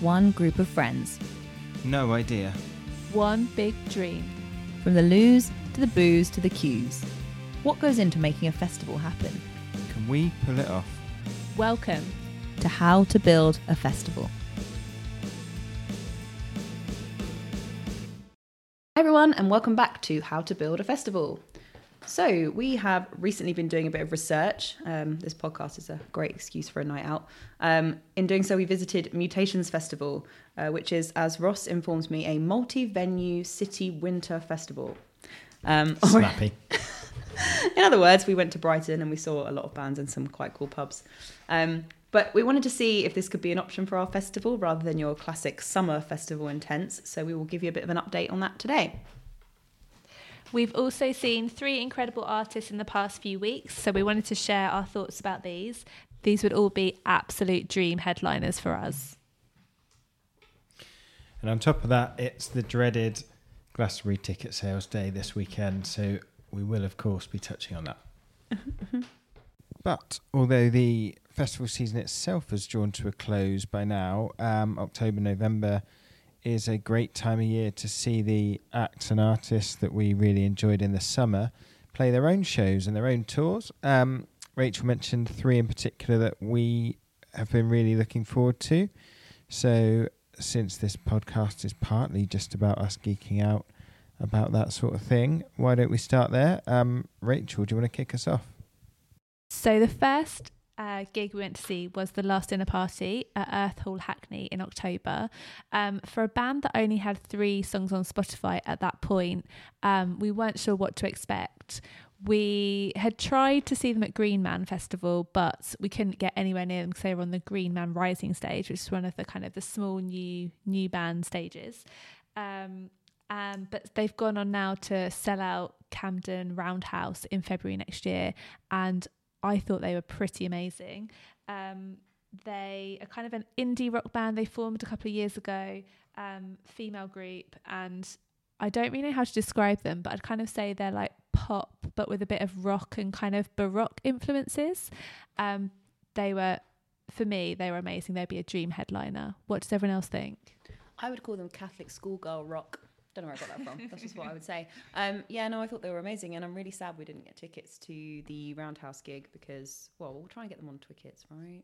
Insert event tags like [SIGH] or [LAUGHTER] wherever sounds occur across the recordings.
One group of friends. No idea. One big dream. From the loos to the booze to the cues. What goes into making a festival happen? Can we pull it off? Welcome. To how to build a festival. Hi everyone, and welcome back to How to Build a Festival. So, we have recently been doing a bit of research. Um, this podcast is a great excuse for a night out. Um, in doing so, we visited Mutations Festival, uh, which is, as Ross informs me, a multi venue city winter festival. Um, [LAUGHS] Snappy. in other words, we went to Brighton and we saw a lot of bands and some quite cool pubs. Um, but we wanted to see if this could be an option for our festival rather than your classic summer festival intense. So we will give you a bit of an update on that today. We've also seen three incredible artists in the past few weeks, so we wanted to share our thoughts about these. These would all be absolute dream headliners for us. And on top of that, it's the dreaded Glastonbury ticket sales day this weekend, so we will, of course, be touching on that. [LAUGHS] but although the festival season itself has drawn to a close by now, um, October, November is a great time of year to see the acts and artists that we really enjoyed in the summer play their own shows and their own tours. Um, Rachel mentioned three in particular that we have been really looking forward to. So, since this podcast is partly just about us geeking out about that sort of thing, why don't we start there? Um, Rachel, do you want to kick us off? So, the first uh, gig we went to see was the Last Dinner Party at Earth Hall Hackney in October. Um, for a band that only had three songs on Spotify at that point, um, we weren't sure what to expect. We had tried to see them at Green Man Festival, but we couldn't get anywhere near them because they were on the Green Man Rising stage, which is one of the kind of the small new new band stages. Um, um, but they've gone on now to sell out Camden Roundhouse in February next year, and I thought they were pretty amazing. Um, they are kind of an indie rock band. They formed a couple of years ago, um, female group, and I don't really know how to describe them, but I'd kind of say they're like pop, but with a bit of rock and kind of baroque influences. Um, they were, for me, they were amazing. They'd be a dream headliner. What does everyone else think? I would call them Catholic schoolgirl rock. Don't know where I got that from. That's just what I would say. Um, yeah, no, I thought they were amazing, and I'm really sad we didn't get tickets to the Roundhouse gig because, well, we'll try and get them on tickets, right?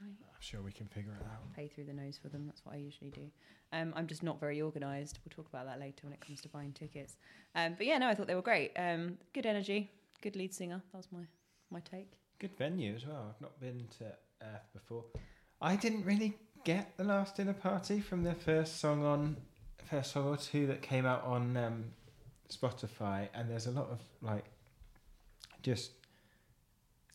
I'm sure we can figure it out. Pay through the nose for them. That's what I usually do. Um, I'm just not very organised. We'll talk about that later when it comes to buying tickets. Um, but yeah, no, I thought they were great. Um, good energy, good lead singer. That was my my take. Good venue as well. I've not been to Earth before. I didn't really get the last dinner party from the first song on first song or two that came out on um, Spotify, and there's a lot of like just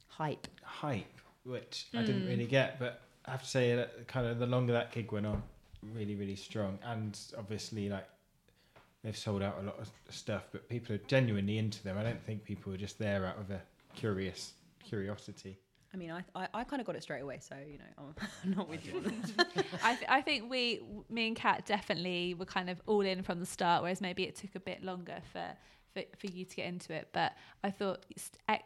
hype, hype, which mm. I didn't really get. But I have to say that kind of the longer that gig went on, really, really strong, and obviously like they've sold out a lot of stuff, but people are genuinely into them. I don't think people are just there out of a curious curiosity. I mean, I, I, I kind of got it straight away, so you know, I'm [LAUGHS] not with you. [LAUGHS] I, th- I think we, me and Kat, definitely were kind of all in from the start, whereas maybe it took a bit longer for for, for you to get into it. But I thought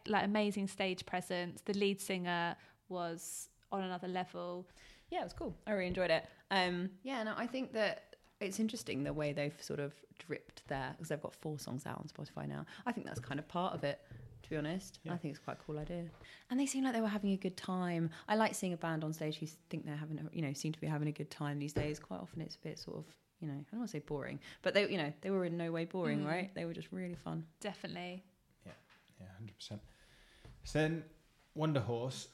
like amazing stage presence. The lead singer was on another level. Yeah, it was cool. I really enjoyed it. Um, yeah, no, I think that it's interesting the way they've sort of dripped there because they've got four songs out on Spotify now. I think that's kind of part of it to be honest. Yeah. I think it's quite a cool idea. And they seem like they were having a good time. I like seeing a band on stage who think they're having, a, you know, seem to be having a good time these days. Quite often it's a bit sort of, you know, I don't want to say boring, but they, you know, they were in no way boring, mm. right? They were just really fun. Definitely. Yeah, yeah, hundred percent. So then, Wunderhorse,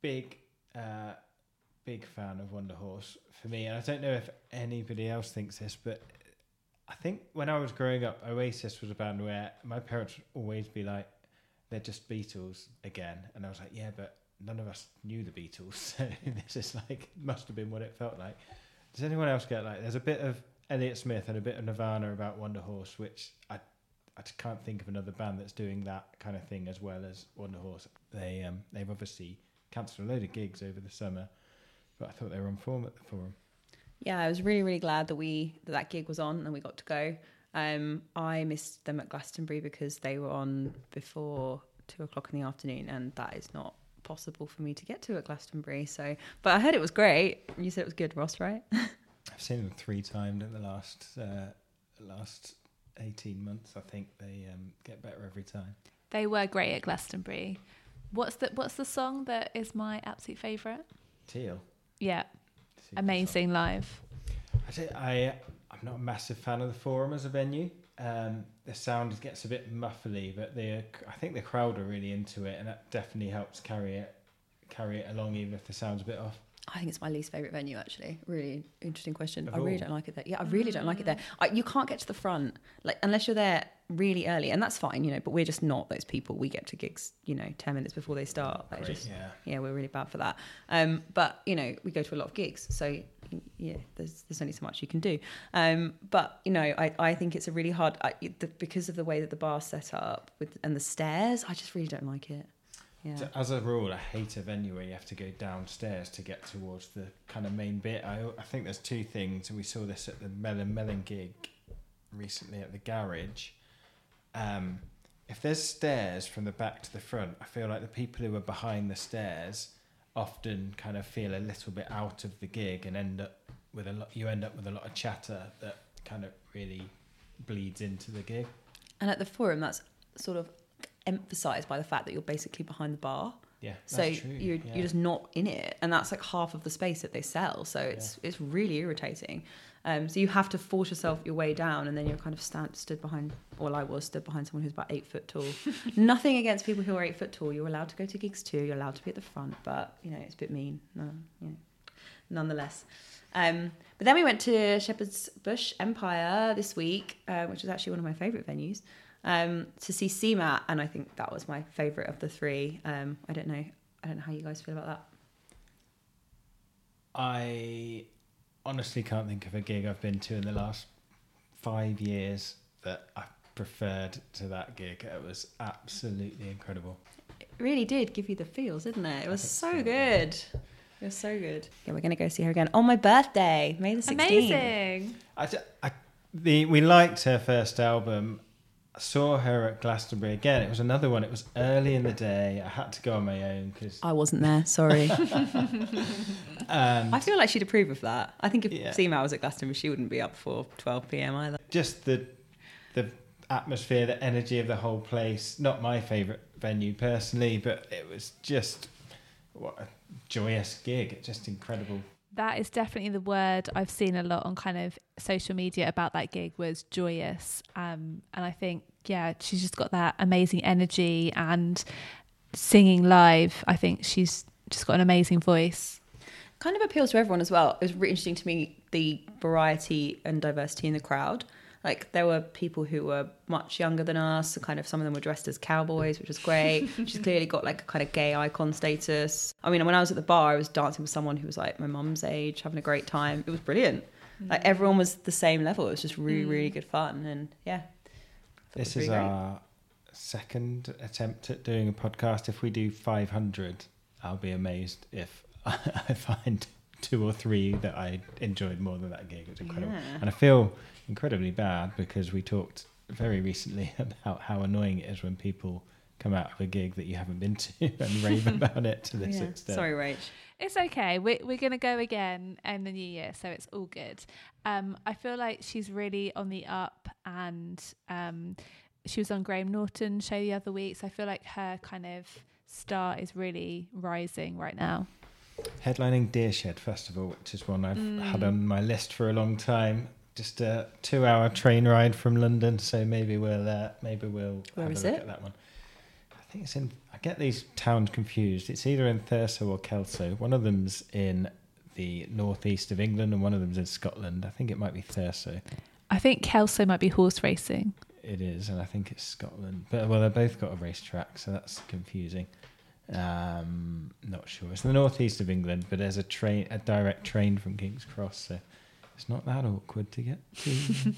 big, uh, big fan of Wunderhorse for me, and I don't know if anybody else thinks this, but I think when I was growing up, Oasis was a band where my parents would always be like, they're just Beatles again. And I was like, yeah, but none of us knew the Beatles. [LAUGHS] So this is like, must have been what it felt like. Does anyone else get like, there's a bit of Elliott Smith and a bit of Nirvana about Wunderhorse, which I, I just can't think of another band that's doing that kind of thing as well as Wunderhorse. They, um, they've obviously cancelled a load of gigs over the summer, but I thought they were on form at the forum yeah, I was really, really glad that we that, that gig was on and we got to go. Um, I missed them at Glastonbury because they were on before two o'clock in the afternoon, and that is not possible for me to get to at Glastonbury. So, but I heard it was great. You said it was good, Ross, right? [LAUGHS] I've seen them three times in the last uh, last eighteen months. I think they um, get better every time. They were great at Glastonbury. What's the What's the song that is my absolute favourite? Teal, Yeah, super amazing live. I, say, I I'm not a massive fan of the Forum as a venue. Um, the sound gets a bit muffly, but the I think the crowd are really into it, and that definitely helps carry it carry it along, even if the sound's a bit off. I think it's my least favourite venue, actually. Really interesting question. Of I really all? don't like it there. Yeah, I really don't like it there. I, you can't get to the front, like unless you're there really early, and that's fine, you know. But we're just not those people. We get to gigs, you know, ten minutes before they start. Like just, yeah. yeah, we're really bad for that. Um, but you know, we go to a lot of gigs, so yeah, there's there's only so much you can do. Um, but you know, I, I think it's a really hard I, the, because of the way that the bar's set up with and the stairs. I just really don't like it. Yeah. So as a rule, I hate a venue where you have to go downstairs to get towards the kind of main bit. I, I think there's two things, and we saw this at the Melon Melon gig recently at the garage. Um, if there's stairs from the back to the front, I feel like the people who are behind the stairs often kind of feel a little bit out of the gig and end up with a lot. You end up with a lot of chatter that kind of really bleeds into the gig. And at the forum, that's sort of emphasised by the fact that you're basically behind the bar. Yeah, So you're yeah. you're just not in it, and that's like half of the space that they sell. So it's it's really irritating. Um, so you have to force yourself your way down, and then you're kind of stand, stood behind. Well, I was stood behind someone who's about eight foot tall. [LAUGHS] Nothing against people who are eight foot tall. You're allowed to go to gigs too. You're allowed to be at the front, but you know it's a bit mean. No, you know, nonetheless. Um, but then we went to Shepherd's Bush Empire this week, uh, which is actually one of my favourite venues, um, to see CMAT, and I think that was my favourite of the three. Um, I don't know, I don't know how you guys feel about that. I honestly can't think of a gig I've been to in the last five years that I preferred to that gig. It was absolutely incredible. It really did give you the feels, didn't it? It was so good. Was so good. Yeah, we're gonna go see her again on my birthday, May the sixteenth. Amazing. I, I- the, we liked her first album. I saw her at Glastonbury again. It was another one. It was early in the day. I had to go on my own because. I wasn't there. Sorry. [LAUGHS] [LAUGHS] And I feel like she'd approve of that. I think if Yeah. CMAT was at Glastonbury, she wouldn't be up for twelve p.m. either. just the the atmosphere, the energy of the whole place. Not my favourite venue personally, but it was just what a joyous gig. It's just incredible. That is definitely the word I've seen a lot on kind of social media about that gig was joyous. Um, and I think, yeah, she's just got that amazing energy and singing live. I think she's just got an amazing voice. kind of appeals to everyone as well. It was really interesting to me the variety and diversity in the crowd. Like there were people who were much younger than us. Kind of some of them were dressed as cowboys, which was great. [LAUGHS] She's clearly got like a kind of gay icon status. I mean, when I was at the bar, I was dancing with someone who was like my mum's age, having a great time. It was brilliant. Mm. Like everyone was the same level. It was just really, really mm. good fun. And yeah, This is really our second attempt at doing a podcast. If we do 500, I'll be amazed if [LAUGHS] I find two or three that I enjoyed more than that gig. It was incredible. Yeah. And I feel incredibly bad because we talked very recently [LAUGHS] about how annoying it is when people come out of a gig that you haven't been to [LAUGHS] and rave [LAUGHS] about it to this Yeah. extent. Sorry, Rach. It's okay. We're, we're going to go again in the new year, so it's all good. Um, I feel like she's really on the up, and um, she was on Graham Norton's show the other week, so I feel like her kind of star is really rising right now. Headlining Deershed Festival, which is one I've Mm. had on my list for a long time. Just a two-hour train ride from London, so maybe we'll uh, maybe we'll Where have is a look it? at that one. I think it's in. I get these towns confused. It's either in Thirsk or Kelso. One of them's in the northeast of England, and one of them's in Scotland. I think it might be Thirsk. I think Kelso might be horse racing. It is, and I think it's Scotland. But well, they've both got a racetrack, so that's confusing. Um, not sure. It's the northeast of England, but there's a train, a direct train from King's Cross, so it's not that awkward to get to.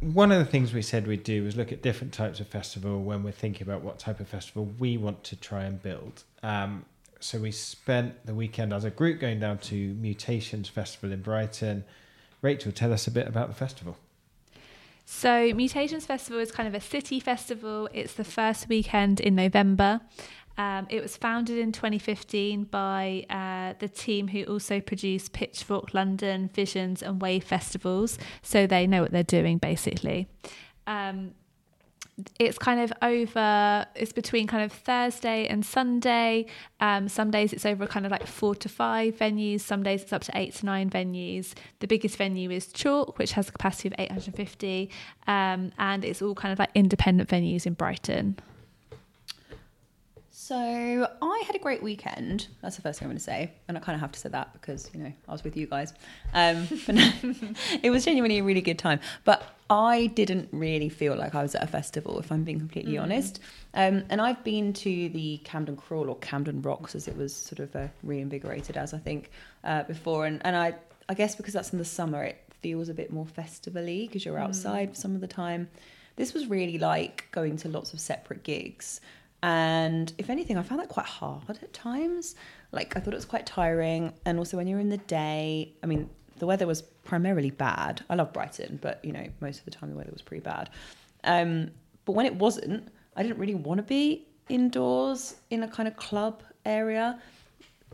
[LAUGHS] One of the things we said we'd do was look at different types of festival when we're thinking about what type of festival we want to try and build. Um, so we spent the weekend as a group going down to Mutations Festival in Brighton. Rachel, tell us a bit about the festival. So, Mutations Festival is kind of a city festival. It's the first weekend in November. Um, it was founded in 2015 by uh, the team who also produce Pitchfork London, Visions, and Wave festivals. So they know what they're doing basically. Um, it's kind of over it's between kind of thursday and sunday um, some days it's over kind of like four to five venues some days it's up to eight to nine venues the biggest venue is chalk which has a capacity of 850 um, and it's all kind of like independent venues in brighton So I had a great weekend. That's the first thing I'm going to say, and I kind of have to say that because you know I was with you guys. Um, [LAUGHS] but no, [LAUGHS] it was genuinely a really good time. But I didn't really feel like I was at a festival, if I'm being completely Mm. honest. Um, and I've been to the Camden Crawl or Camden Rocks, as it was sort of uh, reinvigorated as I think uh, before. And and I I guess because that's in the summer, it feels a bit more festivally because you're outside some of the time. This was really like going to lots of separate gigs. And if anything, I found that quite hard at times. Like, I thought it was quite tiring. And also, when you're in the day, I mean, the weather was primarily bad. I love Brighton, but, you know, most of the time the weather was pretty bad. Um, but when it wasn't, I didn't really want to be indoors in a kind of club area.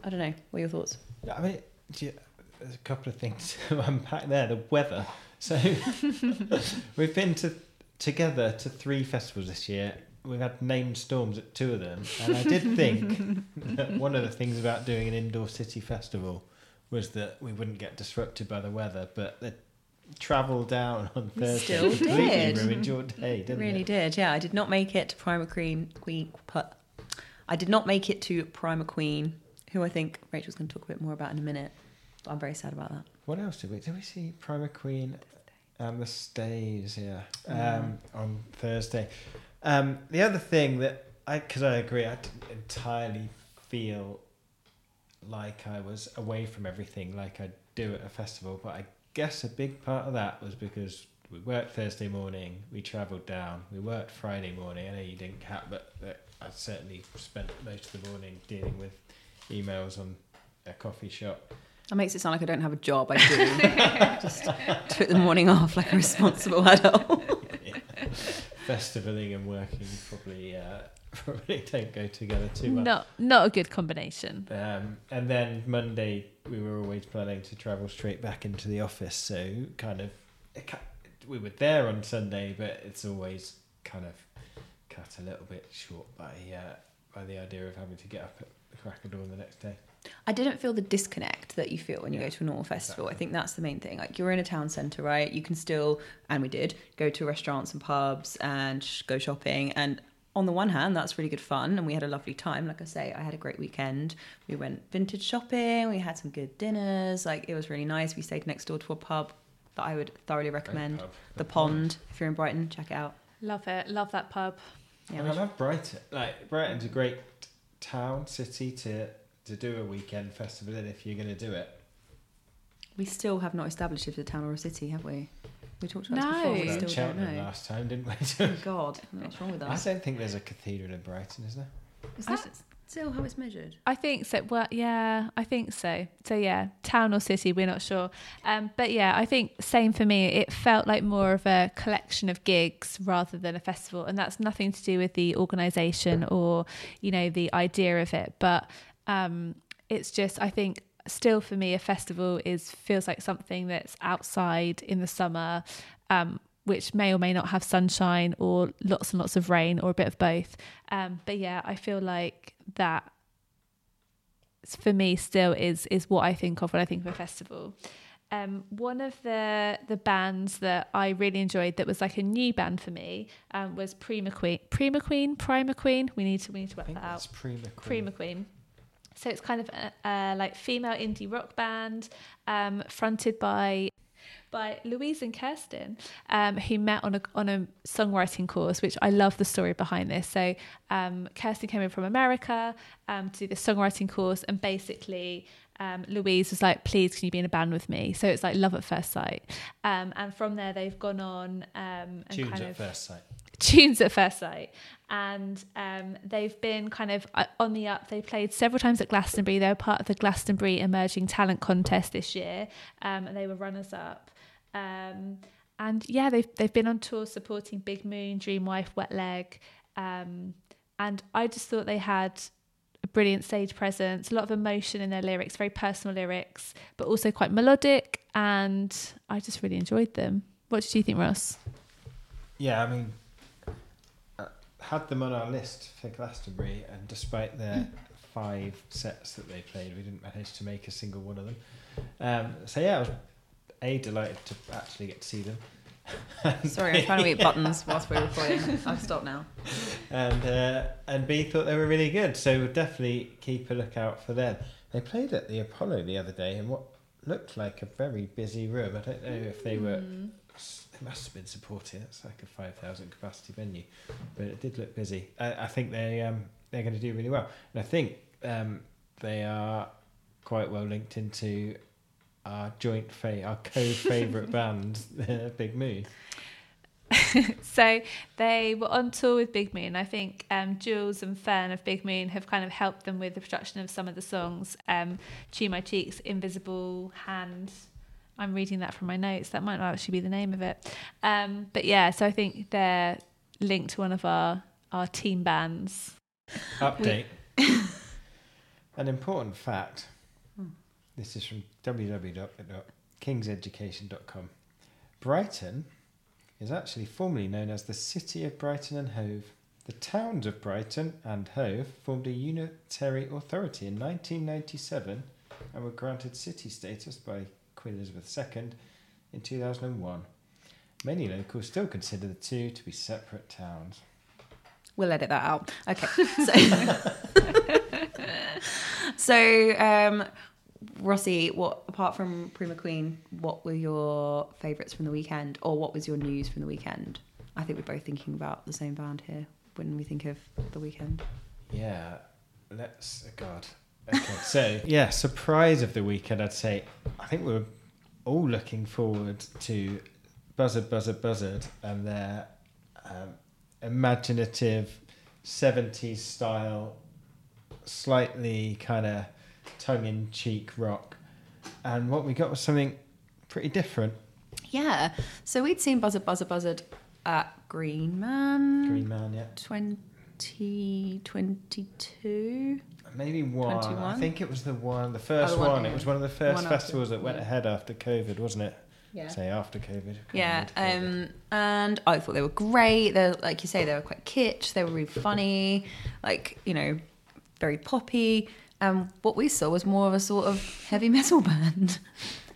I don't know. What are your thoughts? Yeah, I mean, you- there's a couple of things [LAUGHS] to unpack there. The weather. So [LAUGHS] we've been to together to three festivals this year. We've had named storms at two of them, and I did think [LAUGHS] that one of the things about doing an indoor city festival was that we wouldn't get disrupted by the weather. But the travel down on We Thursday still completely did. ruined your day, didn't really it? did. Yeah, I did not make it to Prima Queen. Queen I did not make it to Prima Queen, who I think Rachel's going to talk a bit more about in a minute. But I'm very sad about that. What else did we? Did we see Prima Queen and the Staves? Yeah, Yeah. um, on Thursday. Um, the other thing that I, because I agree, I didn't entirely feel like I was away from everything like I do at a festival, but I guess a big part of that was because we worked Thursday morning, we travelled down, we worked Friday morning. I know you didn't count, but uh, I certainly spent most of the morning dealing with emails on a coffee shop. That makes it sound like I don't have a job. I do. [LAUGHS] Just took the morning off like a responsible adult. Festivaling and working probably uh, [LAUGHS] probably don't go together too much. not not a good combination Um, and then Monday we were always planning to travel straight back into the office, so kind of we were there on Sunday, but it's always kind of cut a little bit short by uh, by the idea of having to get up at the crack of dawn the next day. I didn't feel the disconnect that you feel when you Yeah, go to a normal festival. I think that's the main thing. Like you're in a town centre, right? You can still, and we did, go to restaurants and pubs and sh- go shopping. And on the one hand, that's really good fun, and we had a lovely time. Like I say, I had a great weekend. We went vintage shopping. We had some good dinners. Like it was really nice. We stayed next door to a pub that I would thoroughly recommend. pub. The Pond. If you're in Brighton, check it out. love it love that pub Yeah, I love Brighton. Like Brighton's a great town, city to to do a weekend festival in if you're going to do it. We still have not established if it's a town or a city, have we? We talked about No. this before. We We did still don't know. last time, didn't we? Oh God, what's wrong with us? I don't think there's a cathedral in Brighton, is there? Is that still how it's measured? I think so. Well, yeah, I think so. So yeah, town or city, we're not sure. Um, but yeah, I think same for me. It felt like more of a collection of gigs rather than a festival, and that's nothing to do with the organisation or you know the idea of it. But um, it's just I think still for me a festival is feels like something that's outside in the summer. Um, which may or may not have sunshine or lots and lots of rain or a bit of both. Um, but yeah, I feel like that for me still is is what I think of when I think of a festival. Um, one of the the bands that I really enjoyed that was like a new band for me um, was Prima Queen. Prima Queen, Prima Queen. We need to we need to work that out. Prima Queen. Prima Queen. So it's kind of a, a like female indie rock band, um, fronted by by Louise and Kirsten, um, who met on a on a songwriting course, which I love the story behind this. So um, Kirsten came in from America um, to do the songwriting course, and basically. Um, Louise was like, "Please, can you be in a band with me?" So it's like love at first sight, um, and from there they've gone on um, and Tunes kind at of first sight. tunes at first sight. And um, they've been kind of uh, on the up. They played several times at glastonbury. They were part of the glastonbury emerging talent contest this year um, and they were runners up. Um, and yeah, they've they've been on tour supporting Big Moon, Dream Wife, Wet Leg, um, and I just thought they had brilliant stage presence, a lot of emotion in their lyrics, very personal lyrics, but also quite melodic, and I just really enjoyed them. What did you think, Ross? Yeah, I mean, I had them on our list for Glastonbury, and despite their [LAUGHS] five sets that they played, we didn't manage to make a single one of them. Um, so yeah, I was a delighted to actually get to see them. [LAUGHS] Sorry, I'm trying to eat buttons whilst we're recording. I've stopped now. and uh, and B thought they were really good, so we'll definitely keep a lookout for them. They played at the Apollo the other day in what looked like a very busy room. I don't know if they were. Mm. They must have been supporting. It's like a five thousand capacity venue, but it did look busy. I, I think they um they're going to do really well, and I think um they are quite well linked into our joint fa- our co-favorite [LAUGHS] band, [LAUGHS] Big Moon. [LAUGHS] so they were on tour with Big Moon. I think um, Jules and Fern of Big Moon have kind of helped them with the production of some of the songs. Um, Chew My Cheeks, Invisible Hand. I'm reading that from my notes. That might not actually be the name of it. Um, but yeah, so I think they're linked to one of our, our team bands. Update. An important fact. This is from www.kingseducation.com. Brighton is actually formerly known as the City of Brighton and Hove. The towns of Brighton and Hove formed a unitary authority in 1997 and were granted city status by Queen Elizabeth II in 2001. Many locals still consider the two to be separate towns. We'll edit that out. Okay. So, [LAUGHS] so um, Rossi, what apart from Prima Queen, what were your favourites from the weekend, or what was your news from the weekend? I think we're both thinking about the same band here when we think of the weekend. Yeah, let's. Oh God. Okay, so [LAUGHS] yeah, surprise of the weekend. I'd say. I think we were all looking forward to Buzzard, Buzzard, Buzzard, and their um, imaginative '70s style, slightly kind of tongue-in-cheek rock. And what we got was something pretty different. Yeah. So we'd seen Buzzard, Buzzard, Buzzard at Green Man Green Man, yeah. 2022. Maybe one. I think it was the one, the first the one, one. It was one of the first one after, festivals that went yeah. ahead after COVID, wasn't it? Yeah. Say after COVID. Yeah, COVID. um, and I thought they were great. They're like you say, they were quite kitsch. They were really funny, like you know, very poppy. Um, what we saw was more of a sort of heavy metal [LAUGHS] band.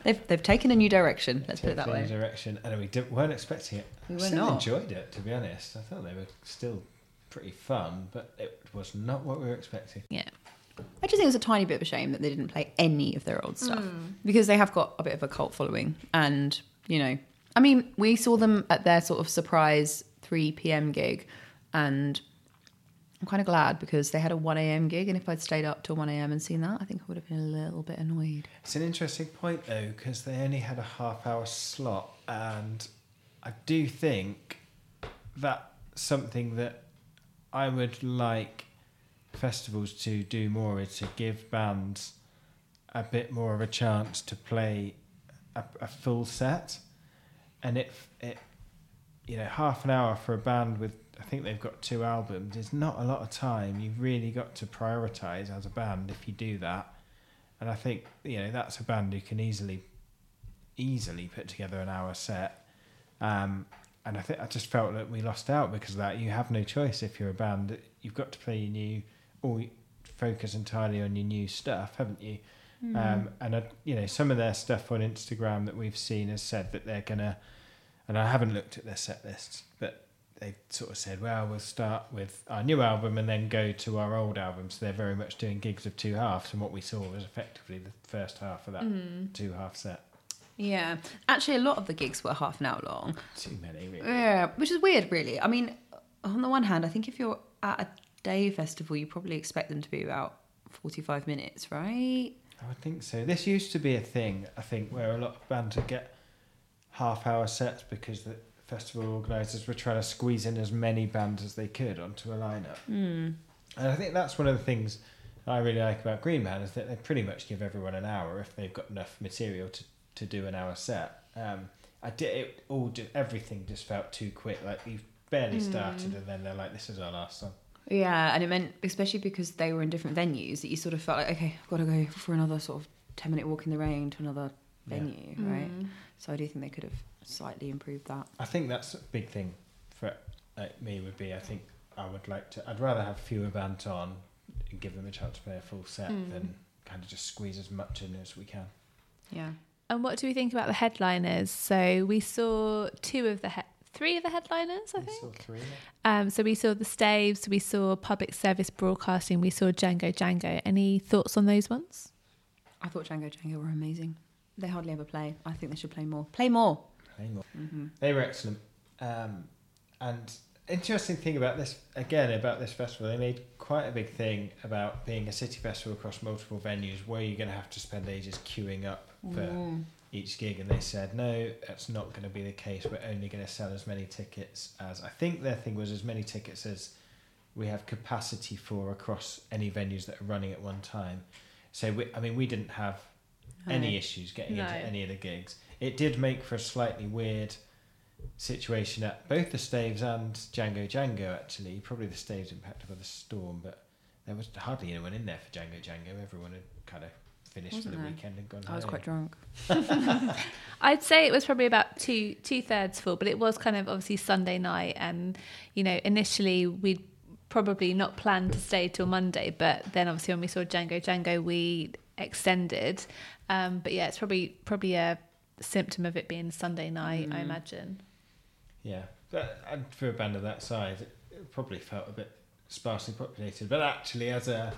they've they've taken a new direction. Let's put it that Take way. the Direction, and we did, weren't expecting it. We I were still not. enjoyed it, to be honest. I thought they were still pretty fun, but it was not what we were expecting. Yeah. I just think it was a tiny bit of a shame that they didn't play any of their old stuff because they have got a bit of a cult following, and you know, I mean, we saw them at their sort of surprise 3 p.m. gig, and I'm kind of glad because they had a 1 a.m. gig, and if I'd stayed up till 1 a.m. and seen that, I think I would have been a little bit annoyed. It's an interesting point though, because they only had a half hour slot, and I do think that something that I would like festivals to do more is to give bands a bit more of a chance to play a, a full set, and it it you know half an hour for a band with I think they've got two albums is not a lot of time. You've really got to prioritize as a band if you do that. And I think you know that's a band who can easily, easily put together an hour set. Um, and I think I just felt that we lost out because of that. You have no choice if you're a band. You've got to play your new, or focus entirely on your new stuff, haven't you? Um, and I, you know some of their stuff on Instagram that we've seen has said that they're gonna, and I haven't looked at their set lists, but they've sort of said, well, we'll start with our new album and then go to our old album. So they're very much doing gigs of two halves, and what we saw was effectively the first half of that mm. two half set. Yeah, actually, a lot of the gigs were half an hour long. Too many, really. Yeah, which is weird, really. I mean, on the one hand, I think if you're at a day festival, you probably expect them to be about 45 minutes, right? I would think so. This used to be a thing, I think, where a lot of bands would get half hour sets because the festival organisers were trying to squeeze in as many bands as they could onto a lineup. Mm. And I think that's one of the things I really like about Green Man is that they pretty much give everyone an hour if they've got enough material to, to do an hour set. Um, I did it all. Everything just felt too quick. Like you've barely Hmm. started, and then they're like, "This is our last song." Yeah, and it meant especially because they were in different venues that you sort of felt like, okay, I've got to go for another sort of ten minute walk in the rain to another Yeah. venue, right? So I do think they could have slightly improved that. I think that's a big thing for like me. Would be I think I would like to. I'd rather have fewer bands on and give them a chance to play a full set Mm. than kind of just squeeze as much in as we can. Yeah. And what do we think about the headliners? So we saw two of the he- three of the headliners, I We saw think. three. Um, so we saw the Staves, we saw Public Service Broadcasting, we saw Django Django. Any thoughts on those ones? I thought Django Django were amazing. They hardly ever play. I think they should play more. Play more. Play more. Mm-hmm. They were excellent. Um, and interesting thing about this again about this festival, they made quite a big thing about being a city festival across multiple venues where you're going to have to spend ages queuing up for Mm. each gig, and they said no, that's not going to be the case. We're only going to sell as many tickets as I think their thing was as many tickets as we have capacity for across any venues that are running at one time. So we, I mean, we didn't have any issues getting No. into any of the gigs. It did make for a slightly weird situation at both the Staves and Django Django. Actually, probably the Staves impacted by the storm, but there was hardly anyone in there for Django Django. Everyone had kind of finished Wasn't for the there? weekend and gone home. I was quite drunk. [LAUGHS] [LAUGHS] I'd say it was probably about two two thirds full, but it was kind of obviously Sunday night, and you know initially we'd probably not planned to stay till Monday, but then obviously when we saw Django Django, we extended. Um, but yeah, it's probably probably a symptom of it being Sunday night, I Mm. imagine. Yeah, but and for a band of that size, it, it probably felt a bit sparsely populated. But actually, as a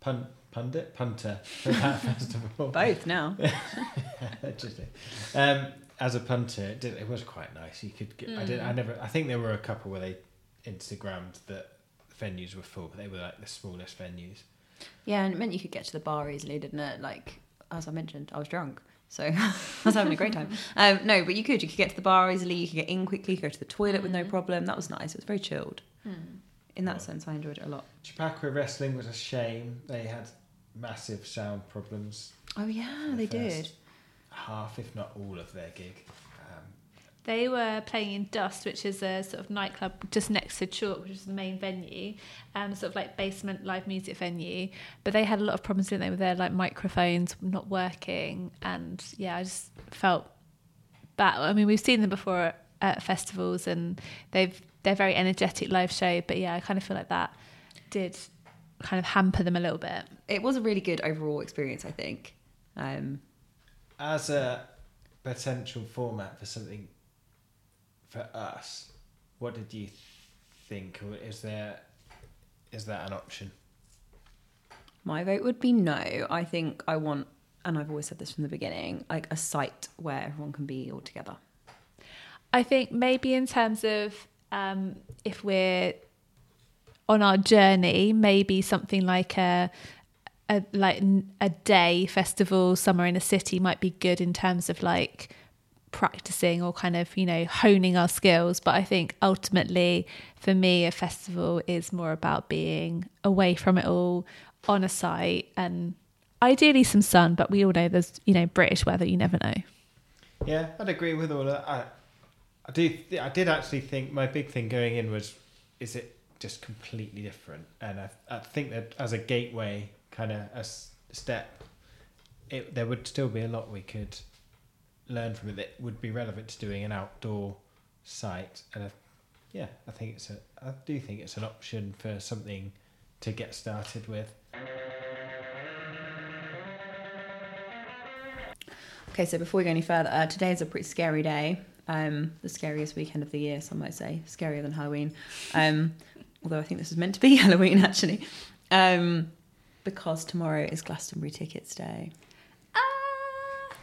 pun, pundit punter for that [LAUGHS] festival, Both now. [LAUGHS] Interesting. Um, as a punter, it, did, it was quite nice. You could get. I did. I Mm. never. I think there were a couple where they Instagrammed that venues were full, but they were like the smallest venues. Yeah, and it meant you could get to the bar easily, didn't it? Like as I mentioned, I was drunk, so [LAUGHS] I was having a great time. [LAUGHS] Um, no, but you could. You could get to the bar easily. You could get in quickly. You could go to the toilet with no Mm. problem. That was nice. It was very chilled. In that Wow. sense, I enjoyed it a lot. Chappaqua Wrestling was a shame. They had massive sound problems. Oh yeah, the they did. Half, if not all, of their gig. They were playing in Dust, which is a sort of nightclub just next to Chalk, which is the main venue, um, sort of like basement live music venue. But they had a lot of problems, didn't they, with their like microphones not working, and yeah, I just felt bad. I mean, we've seen them before at, at festivals, and they've they're very energetic live show. But yeah, I kind of feel like that did kind of hamper them a little bit. It was a really good overall experience. I think. Um, as a potential format for something for us, what did you think? Is there is that an option? My vote would be no. I think I want, and I've always said this from the beginning, like a site where everyone can be all together. I think maybe in terms of um, if we're on our journey, maybe something like a, a like n- a day festival somewhere in a city might be good in terms of like practicing or kind of you know honing our skills. But I think ultimately, for me, a festival is more about being away from it all on a site and ideally some sun. But we all know there's you know British weather. You never know. Yeah, I'd agree with all that. I, I do. I did actually think my big thing going in was, is it just completely different? And I, I think that as a gateway, kind of a step, it there would still be a lot we could learn from it that would be relevant to doing an outdoor site. And yeah, I think it's a. I do think it's an option for something to get started with. Okay, so before we go any further, uh, today is a pretty scary day. Um, the scariest weekend of the year, some might say, scarier than Halloween. Um, although I think this is meant to be [LAUGHS] Halloween actually, um, because tomorrow is Glastonbury Tickets Day.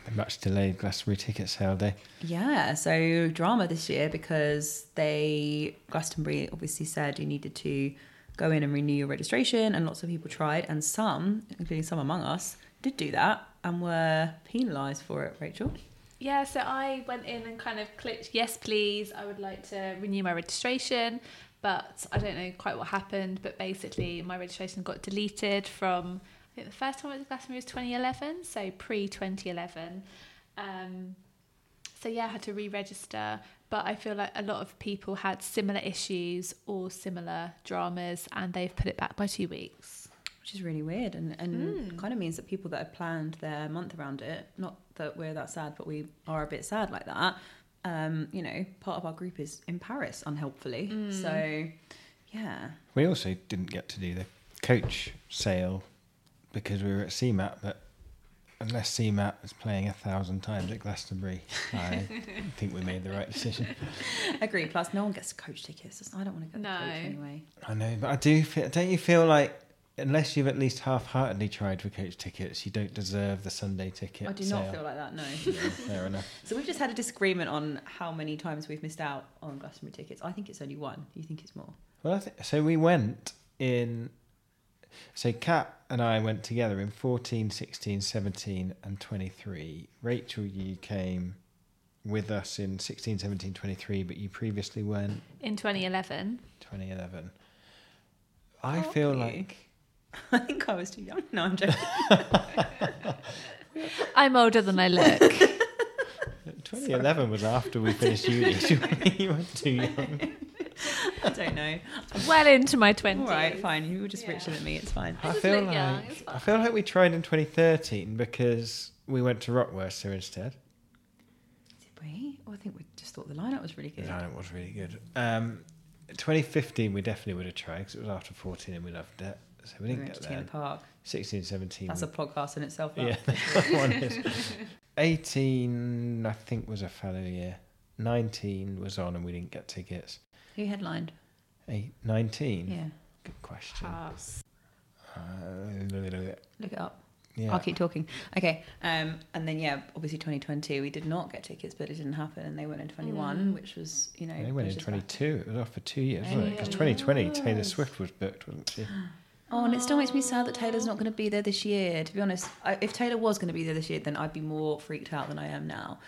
A much delayed Glastonbury ticket sale day. Yeah, so drama this year because they Glastonbury obviously said you needed to go in and renew your registration, and lots of people tried, and some, including some among us, did do that and were penalised for it. Rachel. Yeah, so I went in and kind of clicked yes, please. I would like to renew my registration, but I don't know quite what happened. But basically, my registration got deleted from I think the first time I went to Glastonbury was 2011, so pre 2011. Um, So yeah, I had to re-register, but I feel like a lot of people had similar issues or similar dramas, and they've put it back by two weeks. which is really weird and, and Mm. kind of means that people that have planned their month around it not that we're that sad but we are a bit sad like that um you know part of our group is in paris unhelpfully Mm. so yeah We also didn't get to do the coach sale because we were at CMAT, but unless CMAT is playing a thousand times at Glastonbury, I [LAUGHS] think we made the right decision. agree plus no one gets coach tickets i don't want to go to No. coach anyway I know, but I do feel, don't you feel like unless you've at least half-heartedly tried for coach tickets, you don't deserve the Sunday ticket i do sale. not feel like that no [LAUGHS] Yeah, fair enough. [LAUGHS] so we've just had a disagreement on how many times we've missed out on glastonbury tickets i think it's only one you think it's more Well, I think so. We went in. So Kat and I went together in 14, 16, 17, and 23. Rachel, you came with us in 16, 17, 23, but you previously went In 2011, 2011. I How feel old were you? like [LAUGHS] i think i was too young no i'm joking [LAUGHS] I'm older than I look. [LAUGHS] 2011 was after we finished uni. you were too young. I don't know [LAUGHS] well into my 20s. all right fine you were just Yeah. richer than me it's fine I Just feel like young, I feel like we tried in 2013 because we went to Rockworcester instead. Did we? Oh, I think we just thought the lineup was really The good. lineup was really good. Um, 2015 we definitely would have tried because it was after 14 and we loved it. So we We didn't went to get Tina there. Park. 16, 17. That's a podcast in itself. that. yeah, that [LAUGHS] [LAUGHS] one is. 18 I think was a fellow year. 19 was on and we didn't get tickets. Who headlined? Eight, 19. Yeah. Good question. Pass. Uh, Look it up. yeah. I'll keep talking. Okay. Um, and then yeah, obviously 2020 we did not get tickets, but it didn't happen, and they went in 21, Mm. which was you know. They went in pushed us back. 22. It was off for two years, wasn't it? Because Oh, 2020, Taylor. Swift was booked, wasn't she? Oh, and it still makes me sad that Taylor's not going to be there this year. To be honest, I, if Taylor was going to be there this year, then I'd be more freaked out than I am now.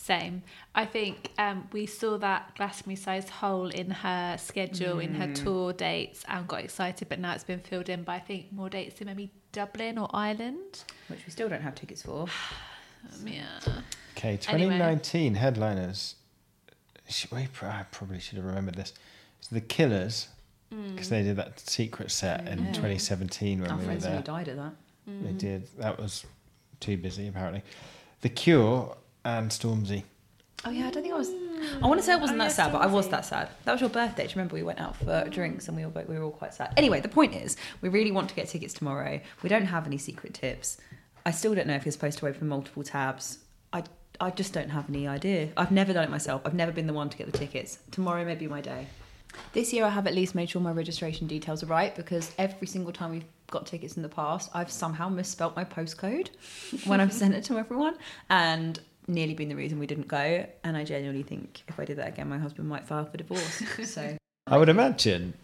Same. I think um, we saw that Glastonbury sized hole in her schedule, in her Mm. tour dates, and got excited, but now it's been filled in by, I think, more dates in maybe Dublin or Ireland. Which we still don't have tickets for. Um, [SIGHS] yeah. Okay, Anyway. 2019 headliners. We I probably should have remembered this. So the Killers, Mm. because they did that secret set in Yeah. 2017 when Our we were friends there. only died at that. They Mm. did. That was too busy, apparently. The Cure and Stormzy. Oh yeah, I don't think I was. I want to say I wasn't Oh, that yeah, sad, but I was that sad. That was your birthday. Do you remember we went out for drinks and we were both, we were all quite sad. Anyway, the point is, we really want to get tickets tomorrow. We don't have any secret tips. I still don't know if you're supposed to open multiple tabs. I I just don't have any idea. I've never done it myself. I've never been the one to get the tickets. Tomorrow may be my day. This year I have at least made sure my registration details are right because every single time we've got tickets in the past, I've somehow misspelt my postcode [LAUGHS] when I've sent it to everyone and nearly been the reason we didn't go. And I genuinely think if I did that again, my husband might file for divorce. [LAUGHS] So I would imagine,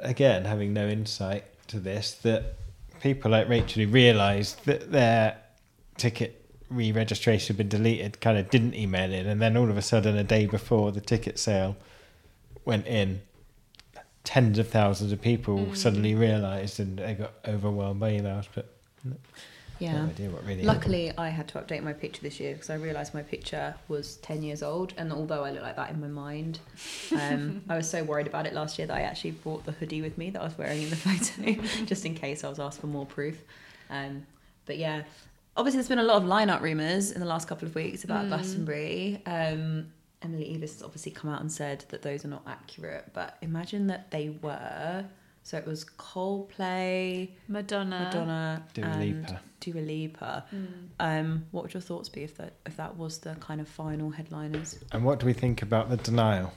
again, having no insight to this, that people like Rachel who realised that their ticket re registration had been deleted kind of didn't email in, and then all of a sudden, a day before the ticket sale went in, tens of thousands of people Mm. suddenly realised and they got overwhelmed by emails. But yeah. no idea what really happened. Luckily, I had to update my picture this year because I realised my picture was 10 years old. And although I look like that in my mind, um, [LAUGHS] I was so worried about it last year that I actually brought the hoodie with me that I was wearing in the [LAUGHS] photo [LAUGHS] just in case I was asked for more proof. Um, but yeah, obviously, there's been a lot of lineup rumours in the last couple of weeks about Mm. Glastonbury. Um, Emily Eavis has obviously come out and said that those are not accurate, but imagine that they were. So it was Coldplay, Madonna. Madonna, Dua and Lipa. Dua Lipa. Mm. Um, what would your thoughts be if that if that was the kind of final headliners? And what do we think about the denial?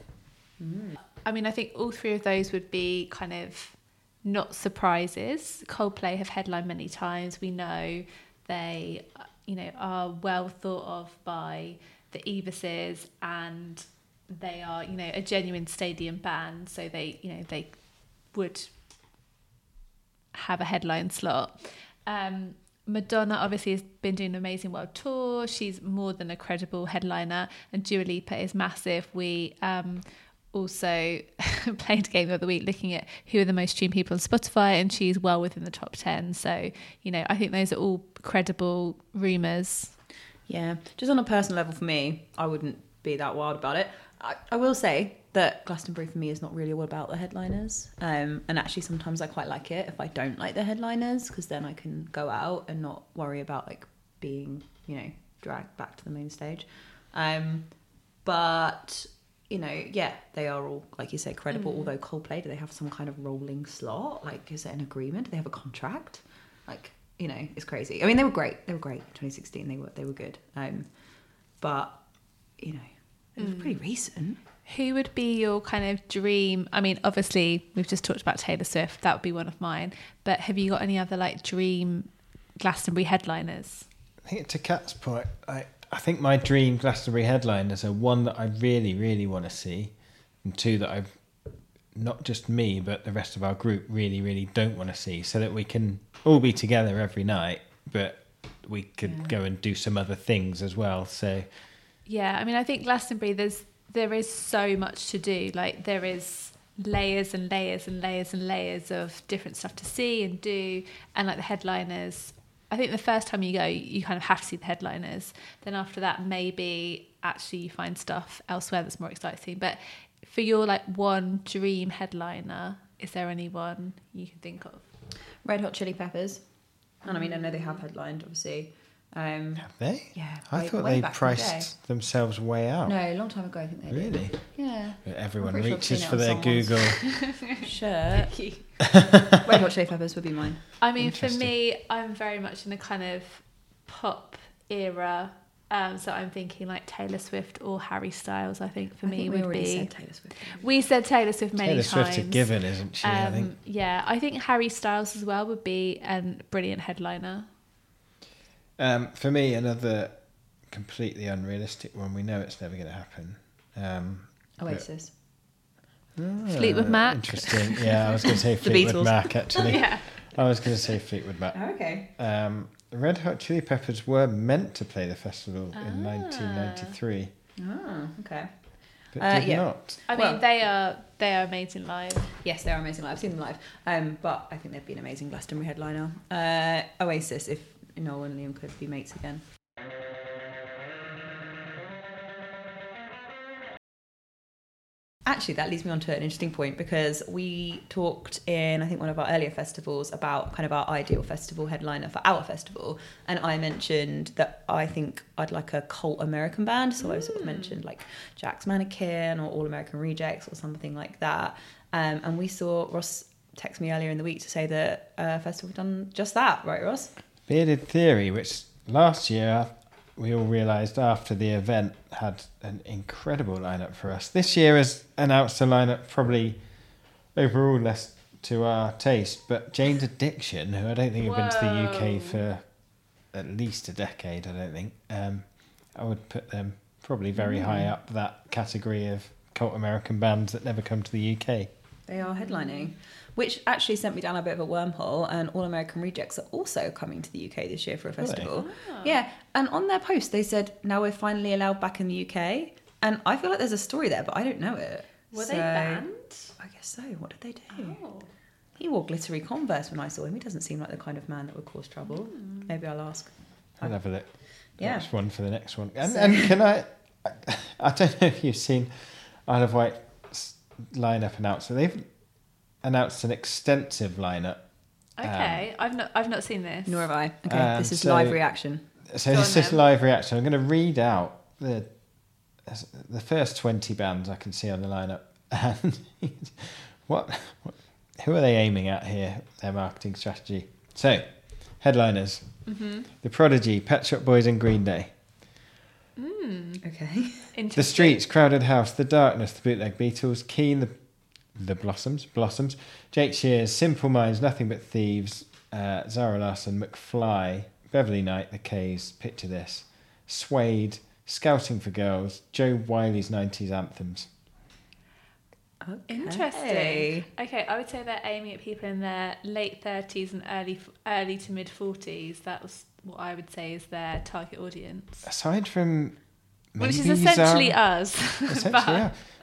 I mean, I think all three of those would be kind of not surprises. Coldplay have headlined many times. We know they, uh, you know, are well thought of by the Eavises and they are, you know, a genuine stadium band. So they, you know, they would have a headline slot. Um, Madonna obviously has been doing an amazing world tour. She's more than a credible headliner, and Dua Lipa is massive. We um, also [LAUGHS] played a game the other week looking at who are the most tuned people on Spotify, and she's well within the top 10. So, you know, I think those are all credible rumours. Yeah, just on a personal level for me, I wouldn't be that wild about it. I, I will say that Glastonbury for me is not really all about the headliners. Um, and actually, sometimes I quite like it if I don't like the headliners because then I can go out and not worry about like being, you know, dragged back to the main stage. Um, but you know, yeah, they are all like you say credible. Mm. Although Coldplay, do they have some kind of rolling slot? Like, is it an agreement? Do they have a contract? Like, you know, it's crazy. I mean, they were great. They were great. 2016, they were they were good. Um, but you know, it was Mm. pretty recent. Who would be your kind of dream? I mean, obviously, we've just talked about Taylor Swift. That would be one of mine. But have you got any other like dream Glastonbury headliners? I think to Kat's point, I, I think my dream Glastonbury headliners are one that I really, really want to see, and two that I've not just me, but the rest of our group really, really don't want to see, so that we can all be together every night, but we could Yeah. go and do some other things as well. So Yeah, I mean, I think Glastonbury, there's there is so much to do. Like there is layers and layers and layers and layers of different stuff to see and do, and like the headliners. I think the first time you go, you kind of have to see the headliners. Then after that, maybe actually you find stuff elsewhere that's more exciting. But for your like one dream headliner, is there anyone you can think of? Red Hot Chili Peppers, and I mean, I know they have mm. headlined, obviously. Um, have they? yeah, I way- thought way they back in the priced themselves way out. No, a long time ago, I think they did. Really? Yeah, everyone pretty sure reaches for their someone's- Google. sure. Red Hot Chili Peppers would be mine. I mean, for me, I'm very much in a kind of pop era. Um, so I'm thinking like Taylor Swift or Harry Styles. I think for I me think we would be. said Taylor Swift. we? We said Taylor Swift many Taylor times. Swift's a given, isn't she? I think. Um, yeah, I think Harry Styles as well would be a brilliant headliner. Um, for me, another completely unrealistic one. We know it's never going to happen. Um, Oasis. Fleetwood ah, Mac. Interesting. Yeah, I was going [LAUGHS] to [LAUGHS] say Fleetwood. Mac. Actually, yeah. I was going to say Fleetwood Mac. Oh, okay. Um, Red Hot Chili Peppers were meant to play the festival in Ah. 1993, Oh, okay. but Uh, did yeah. not. I mean, they are they are amazing live. Yes, they are amazing live. I've seen them live. Um, but I think they'd be an amazing Glastonbury headliner. Uh, Oasis, if Noel and Liam could be mates again. Actually, that leads me on to an interesting point because we talked in, I think, one of our earlier festivals about kind of our ideal festival headliner for our festival. And I mentioned that I think I'd like a cult American band. So I sort of Mm. mentioned like Jack's Mannequin or All American Rejects or something like that. Um, and we saw Ross text me earlier in the week to say that uh, festival had done just that, right, Ross? Bearded Theory, which last year we all realised after the event had an incredible lineup for us. This year has announced a lineup probably overall less to our taste, but Jane's Addiction, who I don't think have been to the UK for at least a decade, I don't think. Um, I would put them probably very high Mm. up that category of cult American bands that never come to the UK. They are headlining, which actually sent me down a bit of a wormhole. And All American Rejects are also coming to the UK this year for a festival. Ah. Yeah, and on their post they said now we're finally allowed back in the UK, and I feel like there's a story there, but I don't know it. Were So, they banned? I guess so. What did they do? Oh. He wore glittery Converse when I saw him. He doesn't seem like the kind of man that would cause trouble. Hmm. Maybe I'll ask. I'll have a look. Yeah. Next one for the next one. And, So- and can I? I don't know if you've seen Isle of Wight's lineup announcement. They've announced an extensive lineup. Okay, I've not I've not seen this. Nor have I. Okay, Um, this is so- live reaction. So Go this is then. live reaction. I'm going to read out the the first twenty bands I can see on the lineup. And [LAUGHS] what, what who are they aiming at here? Their marketing strategy. So headliners: Mm-hmm. The Prodigy, Pet Shop Boys, and Green Day. Mm. Okay. The Streets, Crowded House, The Darkness, The Bootleg Beatles, Keane, The The Blossoms, Blossoms, Jake Shears, Simple Minds, Nothing But Thieves, uh, Zara Larsson, McFly, Beverly Knight, The K's, Picture This, Suede, Scouting for Girls, Jo Whiley's 90s Anthems. Interesting. Okay, I would say they're aiming at people in their late thirties and early early to mid forties. That was what I would say is their target audience, Aside from which is essentially Zara, us. [LAUGHS] essentially,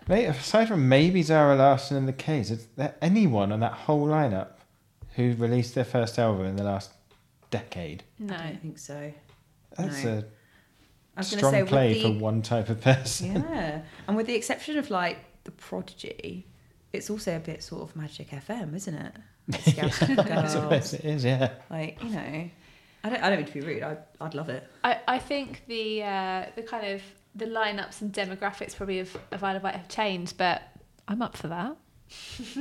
but yeah. Aside from maybe Zara Larsson and The K's, is there anyone on that whole lineup who released their first album in the last decade? no, I don't think so. That's No. a I was going to strong say play the, for one type of person. Yeah, and with the exception of like the Prodigy, it's also a bit sort of Magic FM, isn't it? Like Scout I it is, yeah. Like you know, I don't. I don't mean to be rude. I, I'd love it. I, I think the uh, the kind of the lineups and demographics probably of, of Isle of Wight have changed, but I'm up for that. [LAUGHS]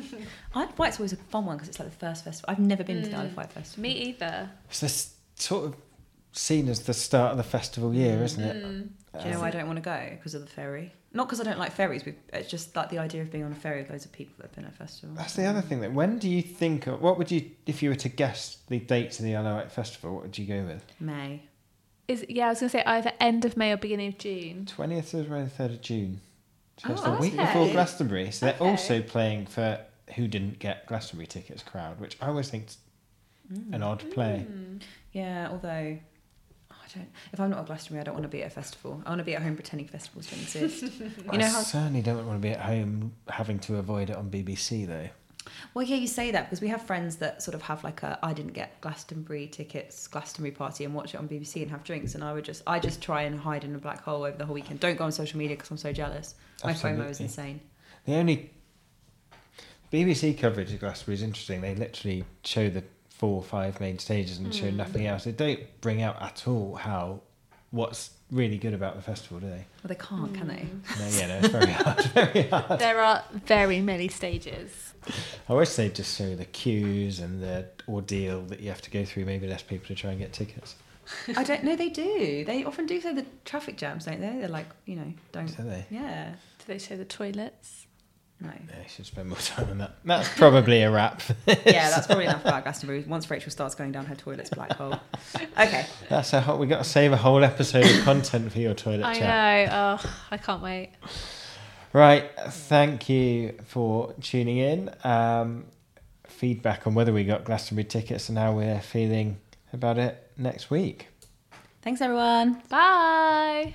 Isle of Wight's always a fun one because it's like the first festival. I've never been to the Isle of Mm. Wight festival. Me either. It's this sort of seen as the start of the festival year, Mm. isn't it? Mm. Do you know Uh, why I don't want to go? Because of the ferry. Not because I don't like ferries. But it's just like the idea of being on a ferry with loads of people that have been at a festival. That's the other thing. That when do you think? Of, what would you, if you were to guess the dates of the Isle of Wight festival? What would you go with? May. Is yeah, I was gonna say either end of May or beginning of June. Twentieth or the third of June. So it's Oh, the week before Glastonbury. So they're Okay. also playing for who didn't get Glastonbury tickets crowd, which I always think Mm. an odd play. Mm. Yeah, although I don't. If I'm not at Glastonbury, I don't want to be at a festival. I want to be at home pretending festivals don't [LAUGHS] exist. I you know how? certainly don't want to be at home having to avoid it on BBC though. Well, yeah, you say that because we have friends that sort of have like a I didn't get Glastonbury tickets, Glastonbury party, and watch it on BBC and have drinks, and I would just I just try and hide in a black hole over the whole weekend. Don't go on social media because I'm so jealous. My FOMO is insane. The only BBC coverage of Glastonbury is interesting. They literally show the four or five main stages and show Mm. nothing else. They don't bring out at all how what's really good about the festival, do they? Well, they can't, can they? Mm. No, yeah, no, it's very [LAUGHS] hard, very hard. There are very many stages. I wish they'd just show the queues and the ordeal that you have to go through. Maybe less people to try and get tickets. I don't know. They do. They often do say the traffic jams, don't they? They're like, you know, don't. Do they? Yeah. Do they show the toilets? No. They should spend more time on that. That's probably a wrap. [LAUGHS] Yeah, that's probably enough about Glastonbury. Once Rachel starts going down her toilet's black hole. Okay. That's a whole, we got to save a whole episode of content for your toilet I chat. know. Oh, I can't wait. Right. Thank you for tuning in. Um, feedback on whether we got Glastonbury tickets and how we're feeling about it next week. Thanks, everyone. Bye.